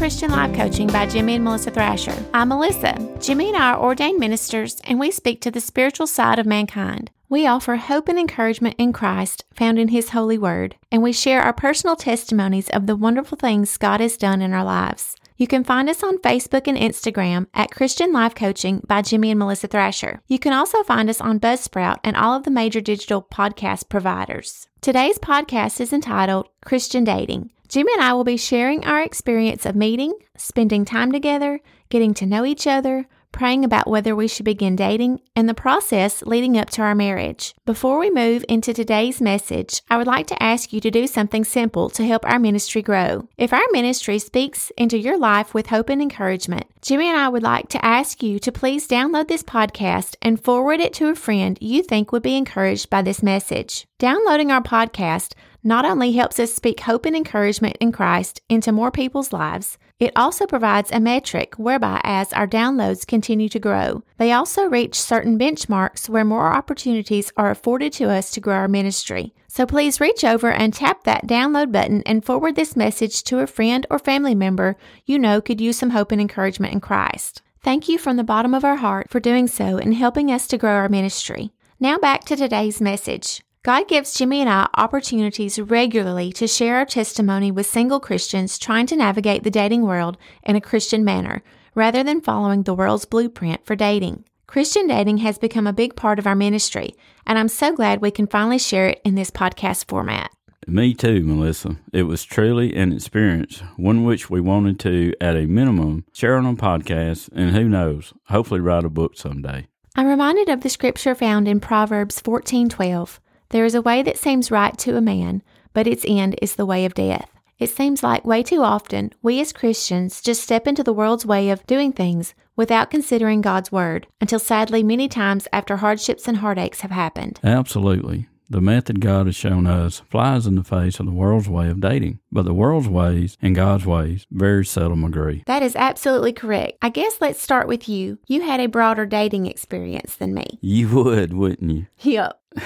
Christian Life Coaching by Jimmy and Melissa Thrasher. I'm Melissa. Jimmy and I are ordained ministers, and we speak to the spiritual side of mankind. We offer hope and encouragement in Christ found in His holy word, and we share our personal testimonies of the wonderful things God has done in our lives. You can find us on Facebook and Instagram at Christian Life Coaching by Jimmy and Melissa Thrasher. You can also find us on Buzzsprout and all of the major digital podcast providers. Today's podcast is entitled Christian Dating. Jimmy and I will be sharing our experience of meeting, spending time together, getting to know each other, praying about whether we should begin dating, and the process leading up to our marriage. Before we move into today's message, I would like to ask you to do something simple to help our ministry grow. If our ministry speaks into your life with hope and encouragement, Jimmy and I would like to ask you to please download this podcast and forward it to a friend you think would be encouraged by this message. Downloading our podcast not only helps us speak hope and encouragement in Christ into more people's lives, it also provides a metric whereby as our downloads continue to grow, they also reach certain benchmarks where more opportunities are afforded to us to grow our ministry. So please reach over and tap that download button and forward this message to a friend or family member you know could use some hope and encouragement in Christ. Thank you from the bottom of our heart for doing so and helping us to grow our ministry. Now back to today's message. God gives Jimmy and I opportunities regularly to share our testimony with single Christians trying to navigate the dating world in a Christian manner, rather than following the world's blueprint for dating. Christian dating has become a big part of our ministry, and I'm so glad we can finally share it in this podcast format. Me too, Melissa. It was truly an experience, one which we wanted to, at a minimum, share on a podcast, and who knows, hopefully write a book someday. I'm reminded of the scripture found in Proverbs 14:12. There is a way that seems right to a man, but its end is the way of death. It seems like way too often we as Christians just step into the world's way of doing things without considering God's word, until sadly, many times after hardships and heartaches have happened. Absolutely. The method God has shown us flies in the face of the world's way of dating, but the world's ways and God's ways very seldom agree. That is absolutely correct. I guess let's start with you. You had a broader dating experience than me. You would, wouldn't you? Yep.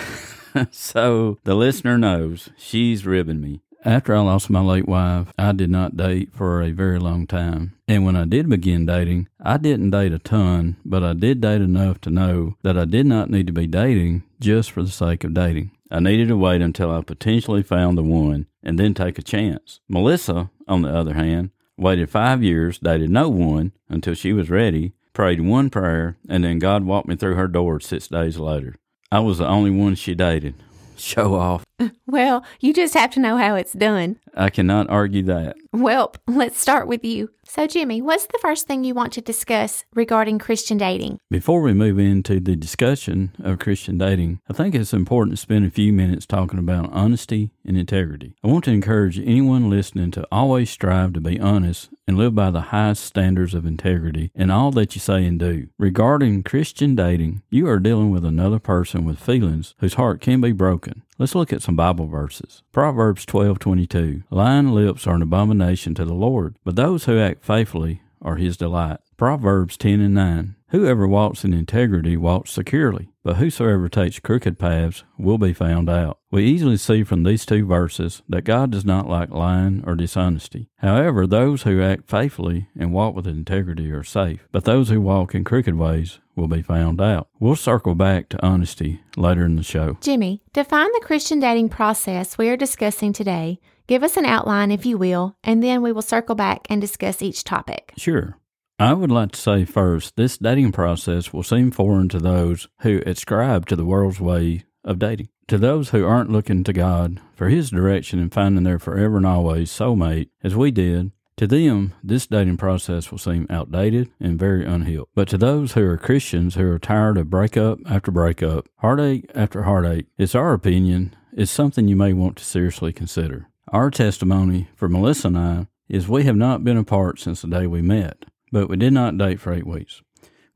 so the listener knows she's ribbing me. After I lost my late wife, I did not date for a very long time. And when I did begin dating, I didn't date a ton, but I did date enough to know that I did not need to be dating just for the sake of dating. I needed to wait until I potentially found the one and then take a chance. Melissa, on the other hand, waited five years, dated no one until she was ready, prayed one prayer, and then God walked me through her door six days later. I was the only one she dated. Show off. Well, you just have to know how it's done. I cannot argue that. Well, let's start with you. So, Jimmy, what's the first thing you want to discuss regarding Christian dating? Before we move into the discussion of Christian dating, I think it's important to spend a few minutes talking about honesty and integrity. I want to encourage anyone listening to always strive to be honest and live by the highest standards of integrity in all that you say and do. Regarding Christian dating, you are dealing with another person with feelings whose heart can be broken. Let's look at some Bible verses. Proverbs 12:22. Lying lips are an abomination to the Lord, but those who act faithfully are his delight. Proverbs 10 and 9. Whoever walks in integrity walks securely, but whosoever takes crooked paths will be found out. We easily see from these two verses that God does not like lying or dishonesty. However, those who act faithfully and walk with integrity are safe, but those who walk in crooked ways will be found out. We'll circle back to honesty later in the show. Jimmy, define the Christian dating process we are discussing today. Give us an outline, if you will, and then we will circle back and discuss each topic. Sure. I would like to say first, this dating process will seem foreign to those who ascribe to the world's way of dating. To those who aren't looking to God for His direction and finding their forever and always soulmate, as we did, to them, this dating process will seem outdated and very unhealed. But to those who are Christians who are tired of breakup after breakup, heartache after heartache, it's our opinion, it's something you may want to seriously consider. Our testimony for Melissa and I is we have not been apart since the day we met but we did not date for eight weeks.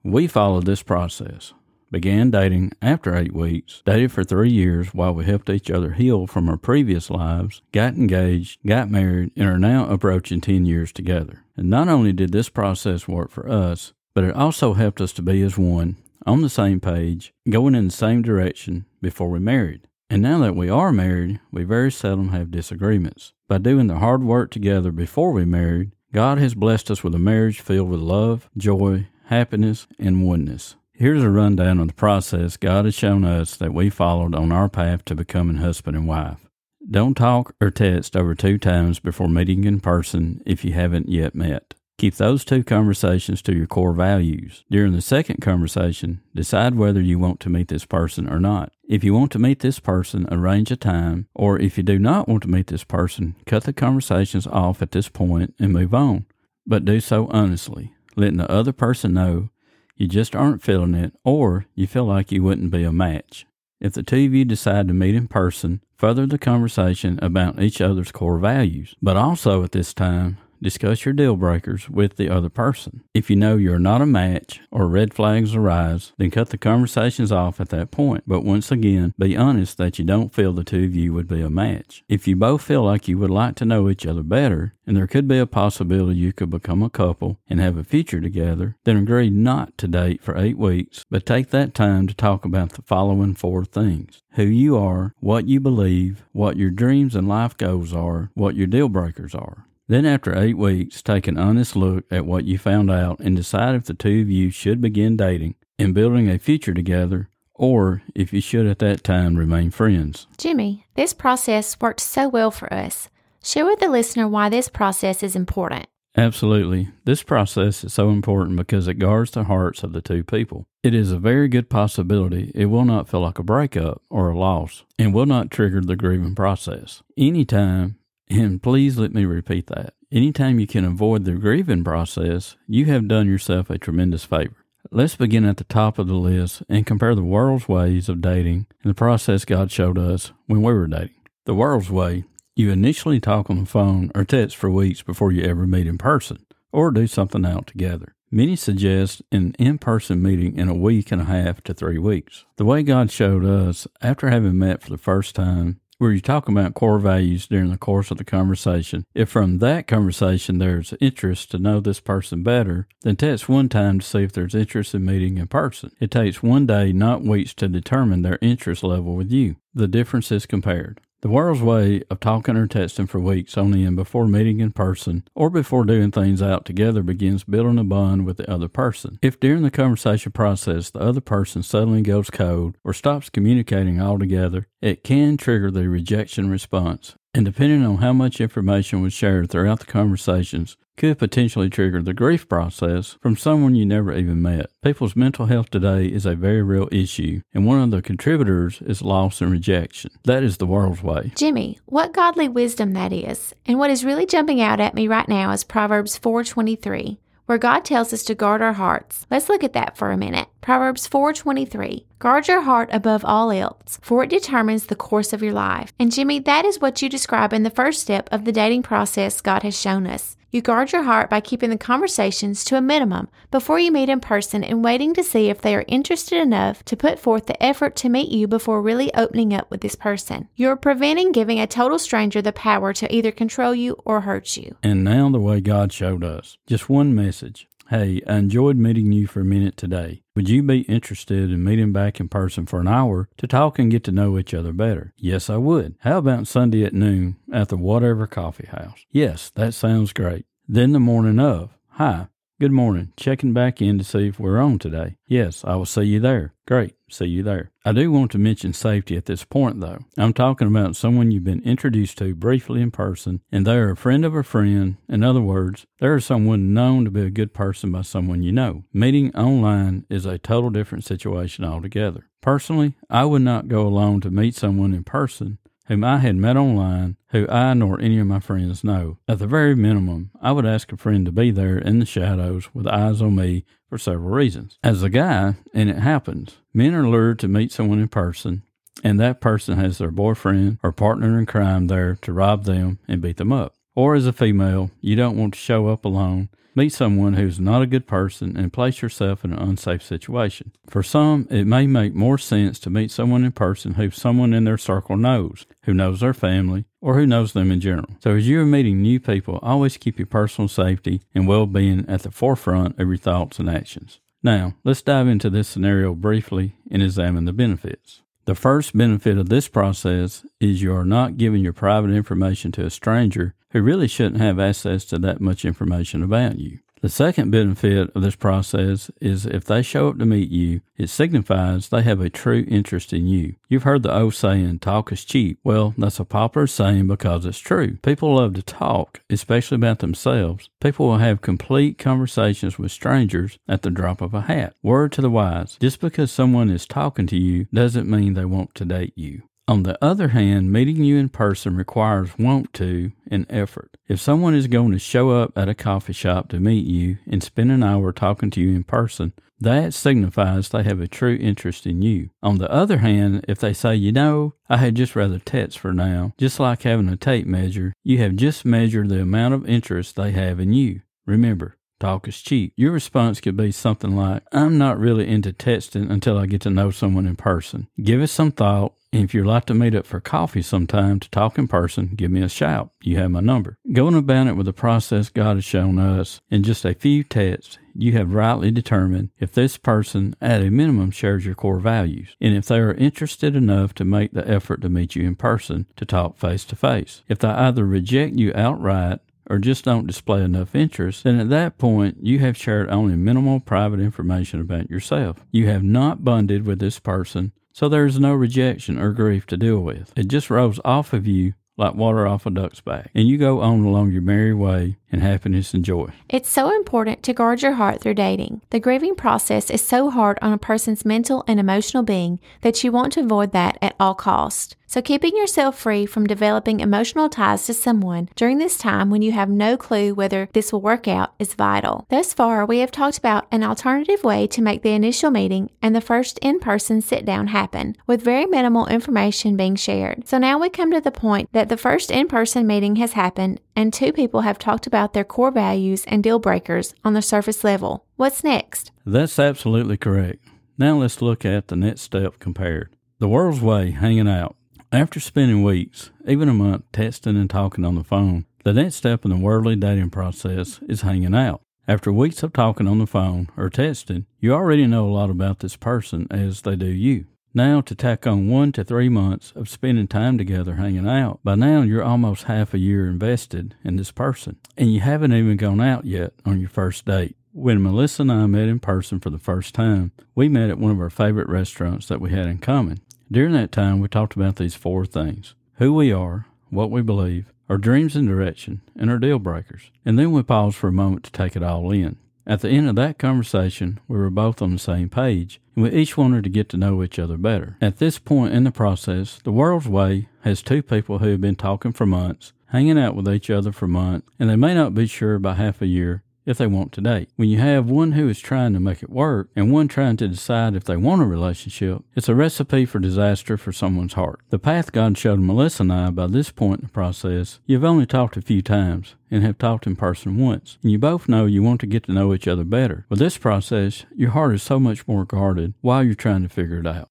We followed this process. Began dating after eight weeks, dated for three years while we helped each other heal from our previous lives, got engaged, got married, and are now approaching 10 years together. And not only did this process work for us, but it also helped us to be as one, on the same page, going in the same direction before we married. And now that we are married, we very seldom have disagreements. By doing the hard work together before we married, God has blessed us with a marriage filled with love, joy, happiness, and oneness. Here's a rundown of the process God has shown us that we followed on our path to becoming husband and wife. Don't talk or text over two times before meeting in person if you haven't yet met. Keep those two conversations to your core values. During the second conversation, decide whether you want to meet this person or not. If you want to meet this person, arrange a time, or if you do not want to meet this person, cut the conversations off at this point and move on. But do so honestly, letting the other person know you just aren't feeling it or you feel like you wouldn't be a match. If the two of you decide to meet in person, further the conversation about each other's core values. But also at this time, discuss your deal breakers with the other person. If you know you're not a match or red flags arise, then cut the conversations off at that point. But once again, be honest that you don't feel the two of you would be a match. If you both feel like you would like to know each other better, and there could be a possibility you could become a couple and have a future together, then agree not to date for eight weeks, but take that time to talk about the following four things who you are, what you believe, what your dreams and life goals are, what your deal breakers are. Then, after eight weeks, take an honest look at what you found out and decide if the two of you should begin dating and building a future together, or if you should at that time remain friends. Jimmy, this process worked so well for us. Share with the listener why this process is important. Absolutely. This process is so important because it guards the hearts of the two people. It is a very good possibility it will not feel like a breakup or a loss and will not trigger the grieving process. Anytime and please let me repeat that. Anytime you can avoid the grieving process, you have done yourself a tremendous favor. Let's begin at the top of the list and compare the world's ways of dating and the process God showed us when we were dating. The world's way, you initially talk on the phone or text for weeks before you ever meet in person or do something out together. Many suggest an in person meeting in a week and a half to three weeks. The way God showed us, after having met for the first time, where you talk about core values during the course of the conversation. If from that conversation there's interest to know this person better, then text one time to see if there's interest in meeting in person. It takes one day, not weeks, to determine their interest level with you. The difference is compared. The world's way of talking or texting for weeks on end before meeting in person or before doing things out together begins building a bond with the other person. If during the conversation process the other person suddenly goes cold or stops communicating altogether, it can trigger the rejection response. And depending on how much information was shared throughout the conversations, could potentially trigger the grief process from someone you never even met. People's mental health today is a very real issue, and one of the contributors is loss and rejection. That is the world's way. Jimmy, what godly wisdom that is. And what is really jumping out at me right now is Proverbs 4:23 where God tells us to guard our hearts. Let's look at that for a minute. Proverbs 4:23. Guard your heart above all else, for it determines the course of your life. And Jimmy, that is what you describe in the first step of the dating process God has shown us. You guard your heart by keeping the conversations to a minimum before you meet in person and waiting to see if they are interested enough to put forth the effort to meet you before really opening up with this person. You're preventing giving a total stranger the power to either control you or hurt you. And now the way God showed us. Just one message. Hey, I enjoyed meeting you for a minute today. Would you be interested in meeting back in person for an hour to talk and get to know each other better? Yes, I would. How about Sunday at noon at the whatever coffee house? Yes, that sounds great. Then the morning of, hi, Good morning. Checking back in to see if we're on today. Yes, I will see you there. Great. See you there. I do want to mention safety at this point, though. I'm talking about someone you've been introduced to briefly in person, and they're a friend of a friend. In other words, they're someone known to be a good person by someone you know. Meeting online is a total different situation altogether. Personally, I would not go alone to meet someone in person whom I had met online, who I nor any of my friends know. At the very minimum, I would ask a friend to be there in the shadows with eyes on me for several reasons. As a guy, and it happens, men are lured to meet someone in person, and that person has their boyfriend or partner in crime there to rob them and beat them up. Or as a female, you don't want to show up alone Meet someone who's not a good person and place yourself in an unsafe situation. For some, it may make more sense to meet someone in person who someone in their circle knows, who knows their family, or who knows them in general. So as you are meeting new people, always keep your personal safety and well-being at the forefront of your thoughts and actions. Now, let's dive into this scenario briefly and examine the benefits. The first benefit of this process is you are not giving your private information to a stranger who really shouldn't have access to that much information about you. The second benefit of this process is if they show up to meet you, it signifies they have a true interest in you. You've heard the old saying, talk is cheap. Well, that's a popular saying because it's true. People love to talk, especially about themselves. People will have complete conversations with strangers at the drop of a hat. Word to the wise just because someone is talking to you doesn't mean they want to date you. On the other hand, meeting you in person requires want to and effort. If someone is going to show up at a coffee shop to meet you and spend an hour talking to you in person, that signifies they have a true interest in you. On the other hand, if they say, you know, I had just rather text for now, just like having a tape measure, you have just measured the amount of interest they have in you. Remember, talk is cheap. Your response could be something like, I'm not really into texting until I get to know someone in person. Give it some thought and if you'd like to meet up for coffee sometime to talk in person, give me a shout. You have my number. Going about it with the process God has shown us in just a few texts, you have rightly determined if this person, at a minimum, shares your core values, and if they are interested enough to make the effort to meet you in person to talk face to face. If they either reject you outright or just don't display enough interest, then at that point you have shared only minimal private information about yourself. You have not bonded with this person so there is no rejection or grief to deal with. It just rolls off of you like water off a duck's back, and you go on along your merry way in happiness and joy. It's so important to guard your heart through dating. The grieving process is so hard on a person's mental and emotional being that you want to avoid that at all cost. So keeping yourself free from developing emotional ties to someone during this time when you have no clue whether this will work out is vital. Thus far, we have talked about an alternative way to make the initial meeting and the first in-person sit down happen with very minimal information being shared. So now we come to the point that the first in-person meeting has happened and two people have talked about their core values and deal breakers on the surface level. What's next? That's absolutely correct. Now let's look at the next step compared. The world's way, hanging out. After spending weeks, even a month, texting and talking on the phone, the next step in the worldly dating process is hanging out. After weeks of talking on the phone or texting, you already know a lot about this person as they do you. Now, to tack on one to three months of spending time together hanging out, by now you're almost half a year invested in this person, and you haven't even gone out yet on your first date. When Melissa and I met in person for the first time, we met at one of our favorite restaurants that we had in common. During that time, we talked about these four things who we are, what we believe, our dreams and direction, and our deal breakers. And then we paused for a moment to take it all in. At the end of that conversation, we were both on the same page, and we each wanted to get to know each other better. At this point in the process, the world's way has two people who have been talking for months, hanging out with each other for months, and they may not be sure by half a year if they want to date. When you have one who is trying to make it work and one trying to decide if they want a relationship, it's a recipe for disaster for someone's heart. The path God showed Melissa and I by this point in the process, you've only talked a few times and have talked in person once, and you both know you want to get to know each other better. With this process, your heart is so much more guarded while you're trying to figure it out.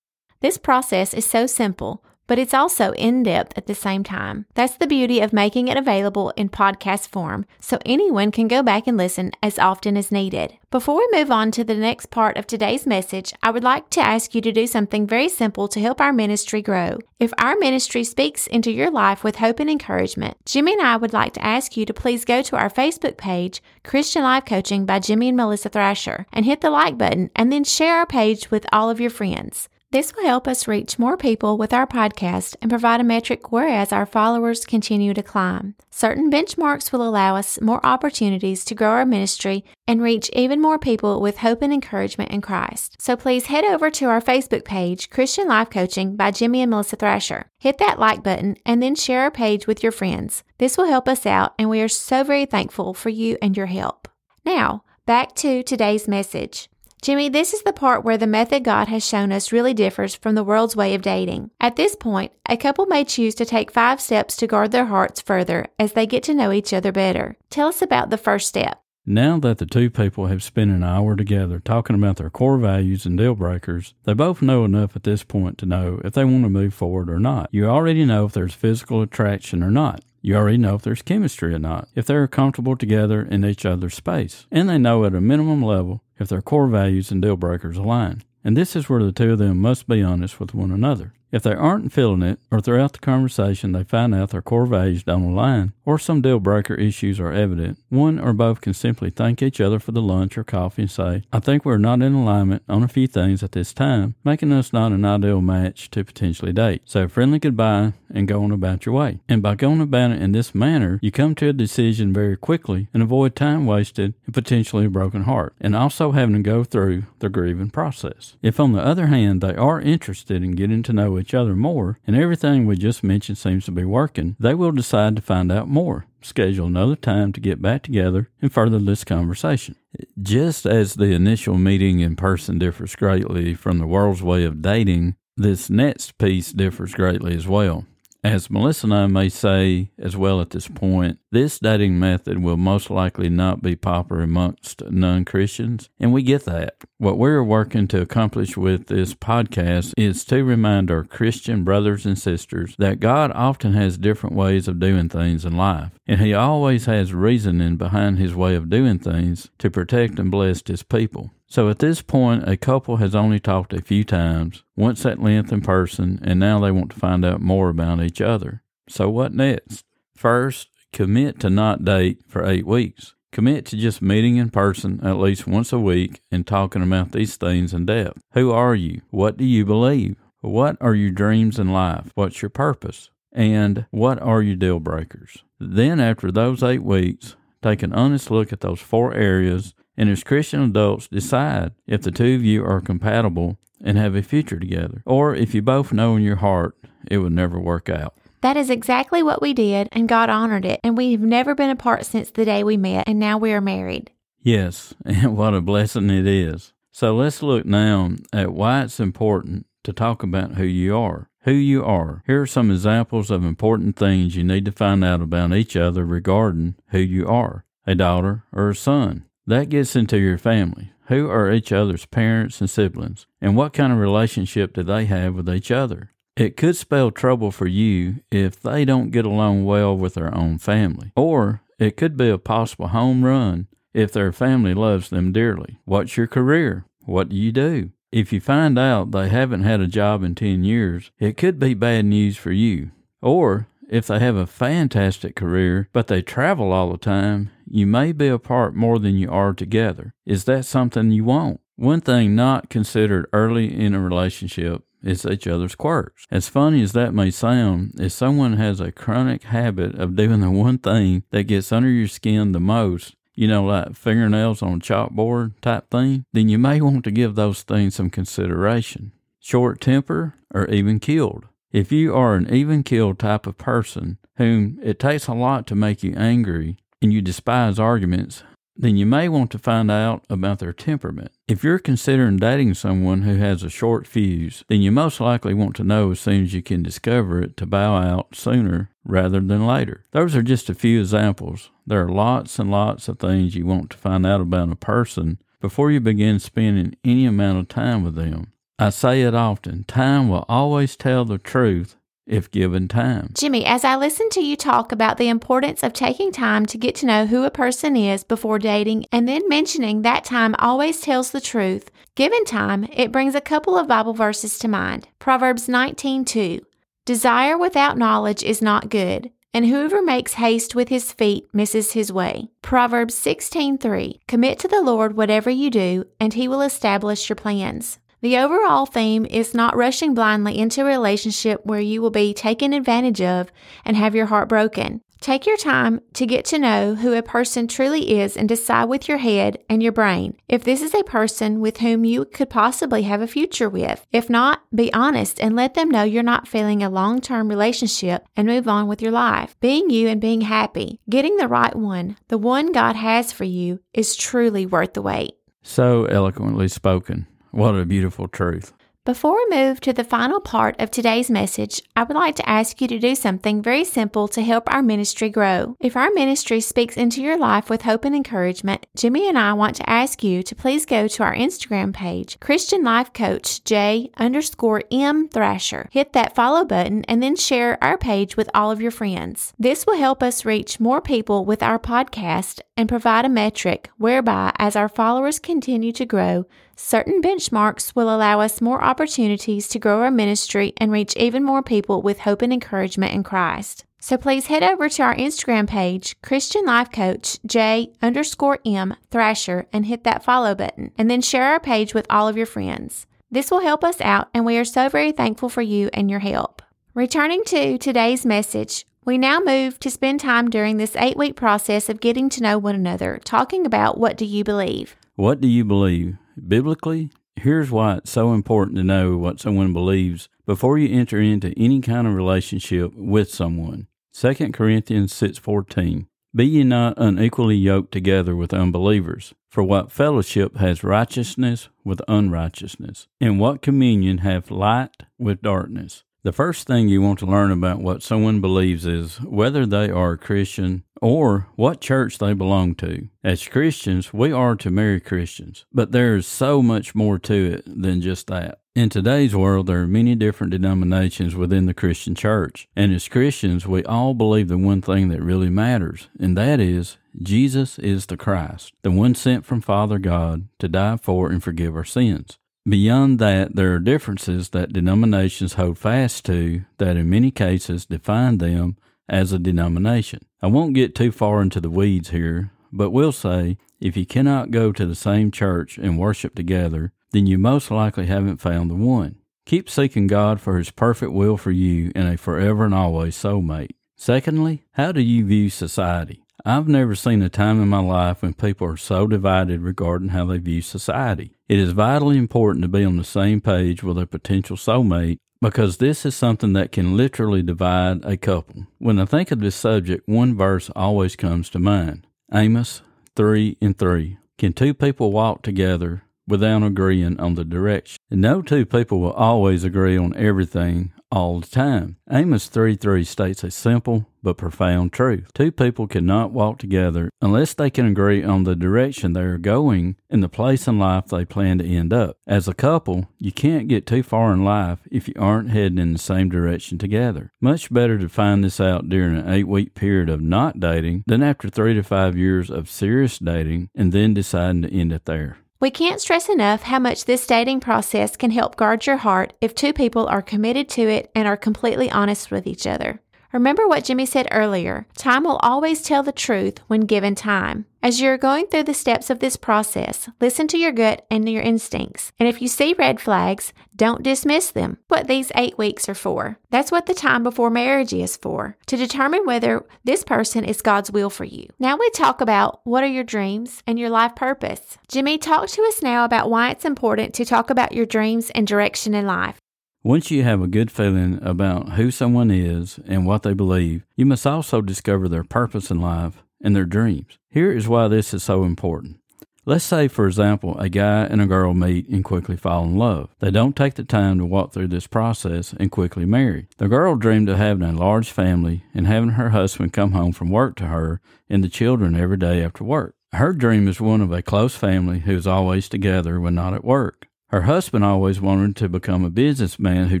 This process is so simple but it's also in depth at the same time. That's the beauty of making it available in podcast form, so anyone can go back and listen as often as needed. Before we move on to the next part of today's message, I would like to ask you to do something very simple to help our ministry grow. If our ministry speaks into your life with hope and encouragement, Jimmy and I would like to ask you to please go to our Facebook page, Christian Life Coaching by Jimmy and Melissa Thrasher, and hit the like button and then share our page with all of your friends. This will help us reach more people with our podcast and provide a metric whereas our followers continue to climb. Certain benchmarks will allow us more opportunities to grow our ministry and reach even more people with hope and encouragement in Christ. So please head over to our Facebook page, Christian Life Coaching by Jimmy and Melissa Thrasher. Hit that like button and then share our page with your friends. This will help us out and we are so very thankful for you and your help. Now, back to today's message. Jimmy, this is the part where the method God has shown us really differs from the world's way of dating. At this point, a couple may choose to take five steps to guard their hearts further as they get to know each other better. Tell us about the first step. Now that the two people have spent an hour together talking about their core values and deal breakers, they both know enough at this point to know if they want to move forward or not. You already know if there's physical attraction or not. You already know if there's chemistry or not, if they're comfortable together in each other's space. And they know at a minimum level if their core values and deal breakers align. And this is where the two of them must be honest with one another. If they aren't feeling it, or throughout the conversation they find out their core values don't align, or some deal breaker issues are evident, one or both can simply thank each other for the lunch or coffee and say, I think we're not in alignment on a few things at this time, making us not an ideal match to potentially date. So friendly goodbye and go on about your way. And by going about it in this manner, you come to a decision very quickly and avoid time wasted and potentially a broken heart, and also having to go through the grieving process. If on the other hand they are interested in getting to know each other more, and everything we just mentioned seems to be working, they will decide to find out more. Schedule another time to get back together and further this conversation. Just as the initial meeting in person differs greatly from the world's way of dating, this next piece differs greatly as well. As Melissa and I may say as well at this point, this dating method will most likely not be popular amongst non Christians, and we get that. What we're working to accomplish with this podcast is to remind our Christian brothers and sisters that God often has different ways of doing things in life, and He always has reasoning behind His way of doing things to protect and bless His people. So at this point, a couple has only talked a few times, once at length in person, and now they want to find out more about each other. So what next? First, commit to not date for eight weeks. Commit to just meeting in person at least once a week and talking about these things in depth. Who are you? What do you believe? What are your dreams in life? What's your purpose? And what are your deal breakers? Then, after those eight weeks, take an honest look at those four areas and as Christian adults decide if the two of you are compatible and have a future together, or if you both know in your heart it would never work out. That is exactly what we did, and God honored it. And we've never been apart since the day we met, and now we are married. Yes, and what a blessing it is. So let's look now at why it's important to talk about who you are. Who you are. Here are some examples of important things you need to find out about each other regarding who you are a daughter or a son. That gets into your family. Who are each other's parents and siblings? And what kind of relationship do they have with each other? It could spell trouble for you if they don't get along well with their own family. Or it could be a possible home run if their family loves them dearly. What's your career? What do you do? If you find out they haven't had a job in 10 years, it could be bad news for you. Or if they have a fantastic career, but they travel all the time, you may be apart more than you are together. Is that something you want? One thing not considered early in a relationship is each other's quirks. As funny as that may sound, if someone has a chronic habit of doing the one thing that gets under your skin the most, you know, like fingernails on a chalkboard type thing, then you may want to give those things some consideration. Short temper or even killed. If you are an even killed type of person whom it takes a lot to make you angry and you despise arguments, then you may want to find out about their temperament. If you're considering dating someone who has a short fuse, then you most likely want to know as soon as you can discover it to bow out sooner rather than later. Those are just a few examples. There are lots and lots of things you want to find out about a person before you begin spending any amount of time with them. I say it often time will always tell the truth if given time. Jimmy, as I listen to you talk about the importance of taking time to get to know who a person is before dating and then mentioning that time always tells the truth, given time, it brings a couple of Bible verses to mind. Proverbs 19:2. Desire without knowledge is not good, and whoever makes haste with his feet misses his way. Proverbs 16:3. Commit to the Lord whatever you do, and he will establish your plans. The overall theme is not rushing blindly into a relationship where you will be taken advantage of and have your heart broken. Take your time to get to know who a person truly is and decide with your head and your brain if this is a person with whom you could possibly have a future with. If not, be honest and let them know you're not feeling a long term relationship and move on with your life. Being you and being happy, getting the right one, the one God has for you, is truly worth the wait. So eloquently spoken. What a beautiful truth. Before we move to the final part of today's message, I would like to ask you to do something very simple to help our ministry grow. If our ministry speaks into your life with hope and encouragement, Jimmy and I want to ask you to please go to our Instagram page, Christian Life Coach J underscore M Thrasher. Hit that follow button and then share our page with all of your friends. This will help us reach more people with our podcast and provide a metric whereby, as our followers continue to grow, Certain benchmarks will allow us more opportunities to grow our ministry and reach even more people with hope and encouragement in Christ. So please head over to our Instagram page, Christian Life Coach J underscore M Thrasher, and hit that follow button, and then share our page with all of your friends. This will help us out, and we are so very thankful for you and your help. Returning to today's message, we now move to spend time during this eight week process of getting to know one another, talking about what do you believe? What do you believe? Biblically, here's why it's so important to know what someone believes before you enter into any kind of relationship with someone. 2 Corinthians 6:14 Be ye not unequally yoked together with unbelievers for what fellowship has righteousness with unrighteousness and what communion hath light with darkness the first thing you want to learn about what someone believes is whether they are a Christian or what church they belong to. As Christians, we are to marry Christians, but there is so much more to it than just that. In today's world, there are many different denominations within the Christian church, and as Christians, we all believe the one thing that really matters, and that is Jesus is the Christ, the one sent from Father God to die for and forgive our sins. Beyond that, there are differences that denominations hold fast to that in many cases define them as a denomination. I won't get too far into the weeds here, but will say if you cannot go to the same church and worship together, then you most likely haven't found the one. Keep seeking God for His perfect will for you and a forever and always soulmate. Secondly, how do you view society? I've never seen a time in my life when people are so divided regarding how they view society. It is vitally important to be on the same page with a potential soulmate because this is something that can literally divide a couple. When I think of this subject, one verse always comes to mind Amos 3 and 3. Can two people walk together without agreeing on the direction? No two people will always agree on everything all the time. Amos 3 3 states a simple but profound truth. Two people cannot walk together unless they can agree on the direction they are going and the place in life they plan to end up. As a couple, you can't get too far in life if you aren't heading in the same direction together. Much better to find this out during an eight week period of not dating than after three to five years of serious dating and then deciding to end it there. We can't stress enough how much this dating process can help guard your heart if two people are committed to it and are completely honest with each other. Remember what Jimmy said earlier time will always tell the truth when given time. As you're going through the steps of this process, listen to your gut and your instincts. And if you see red flags, don't dismiss them. What these eight weeks are for. That's what the time before marriage is for, to determine whether this person is God's will for you. Now we talk about what are your dreams and your life purpose. Jimmy, talk to us now about why it's important to talk about your dreams and direction in life. Once you have a good feeling about who someone is and what they believe, you must also discover their purpose in life and their dreams. Here is why this is so important. Let's say, for example, a guy and a girl meet and quickly fall in love. They don't take the time to walk through this process and quickly marry. The girl dreamed of having a large family and having her husband come home from work to her and the children every day after work. Her dream is one of a close family who is always together when not at work. Her husband always wanted to become a businessman who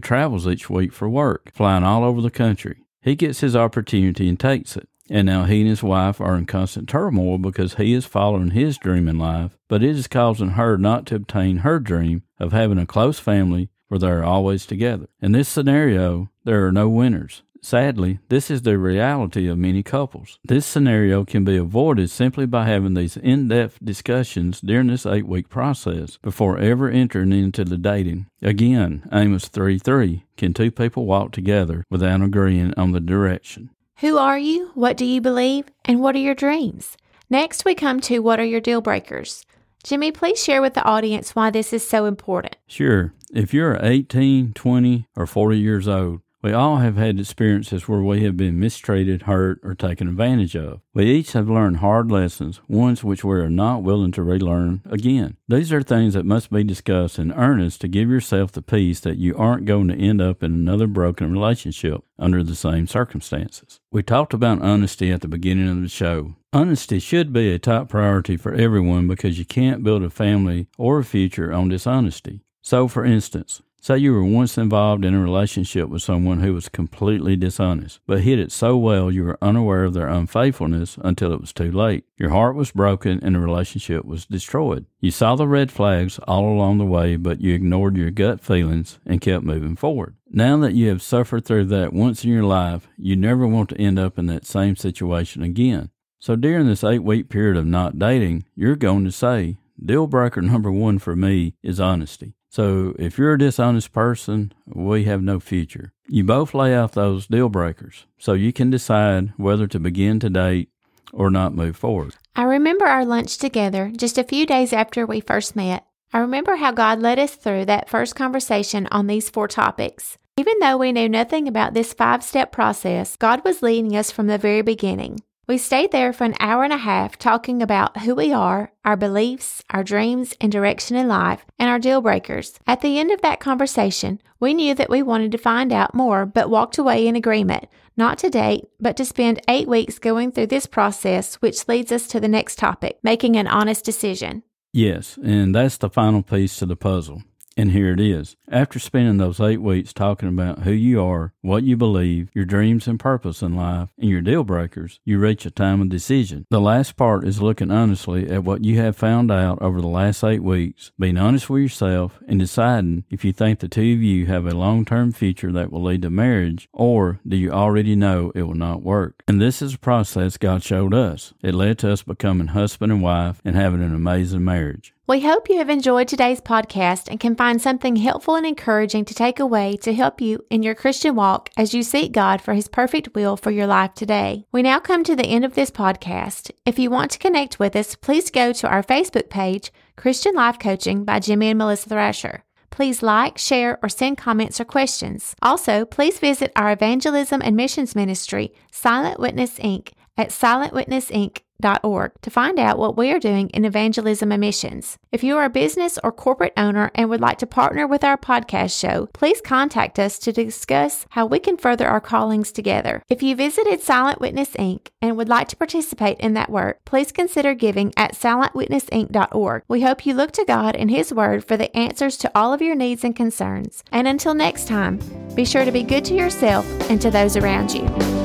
travels each week for work, flying all over the country. He gets his opportunity and takes it. And now he and his wife are in constant turmoil because he is following his dream in life, but it is causing her not to obtain her dream of having a close family where they are always together. In this scenario, there are no winners. Sadly, this is the reality of many couples. This scenario can be avoided simply by having these in depth discussions during this eight week process before ever entering into the dating. Again, Amos 3 3 Can two people walk together without agreeing on the direction? Who are you? What do you believe? And what are your dreams? Next, we come to what are your deal breakers? Jimmy, please share with the audience why this is so important. Sure. If you're 18, 20, or 40 years old, we all have had experiences where we have been mistreated, hurt, or taken advantage of. We each have learned hard lessons, ones which we are not willing to relearn again. These are things that must be discussed in earnest to give yourself the peace that you aren't going to end up in another broken relationship under the same circumstances. We talked about honesty at the beginning of the show. Honesty should be a top priority for everyone because you can't build a family or a future on dishonesty. So, for instance, Say you were once involved in a relationship with someone who was completely dishonest, but hid it so well you were unaware of their unfaithfulness until it was too late. Your heart was broken and the relationship was destroyed. You saw the red flags all along the way, but you ignored your gut feelings and kept moving forward. Now that you have suffered through that once in your life, you never want to end up in that same situation again. So during this eight week period of not dating, you're going to say, deal breaker number one for me is honesty. So if you're a dishonest person, we have no future. You both lay out those deal breakers so you can decide whether to begin to date or not move forward. I remember our lunch together just a few days after we first met. I remember how God led us through that first conversation on these four topics. Even though we knew nothing about this five step process, God was leading us from the very beginning. We stayed there for an hour and a half talking about who we are, our beliefs, our dreams and direction in life, and our deal breakers. At the end of that conversation, we knew that we wanted to find out more, but walked away in agreement, not to date, but to spend eight weeks going through this process, which leads us to the next topic making an honest decision. Yes, and that's the final piece to the puzzle. And here it is. After spending those eight weeks talking about who you are, what you believe, your dreams and purpose in life, and your deal breakers, you reach a time of decision. The last part is looking honestly at what you have found out over the last eight weeks, being honest with yourself, and deciding if you think the two of you have a long term future that will lead to marriage, or do you already know it will not work. And this is a process God showed us. It led to us becoming husband and wife and having an amazing marriage. We hope you have enjoyed today's podcast and can find something helpful and encouraging to take away to help you in your Christian walk as you seek God for His perfect will for your life today. We now come to the end of this podcast. If you want to connect with us, please go to our Facebook page, Christian Life Coaching by Jimmy and Melissa Thrasher. Please like, share, or send comments or questions. Also, please visit our evangelism and missions ministry, Silent Witness Inc., at silentwitnessinc.com org to find out what we are doing in evangelism and missions. If you are a business or corporate owner and would like to partner with our podcast show, please contact us to discuss how we can further our callings together. If you visited Silent Witness Inc. and would like to participate in that work, please consider giving at silentwitnessinc.org. We hope you look to God and His Word for the answers to all of your needs and concerns. And until next time, be sure to be good to yourself and to those around you.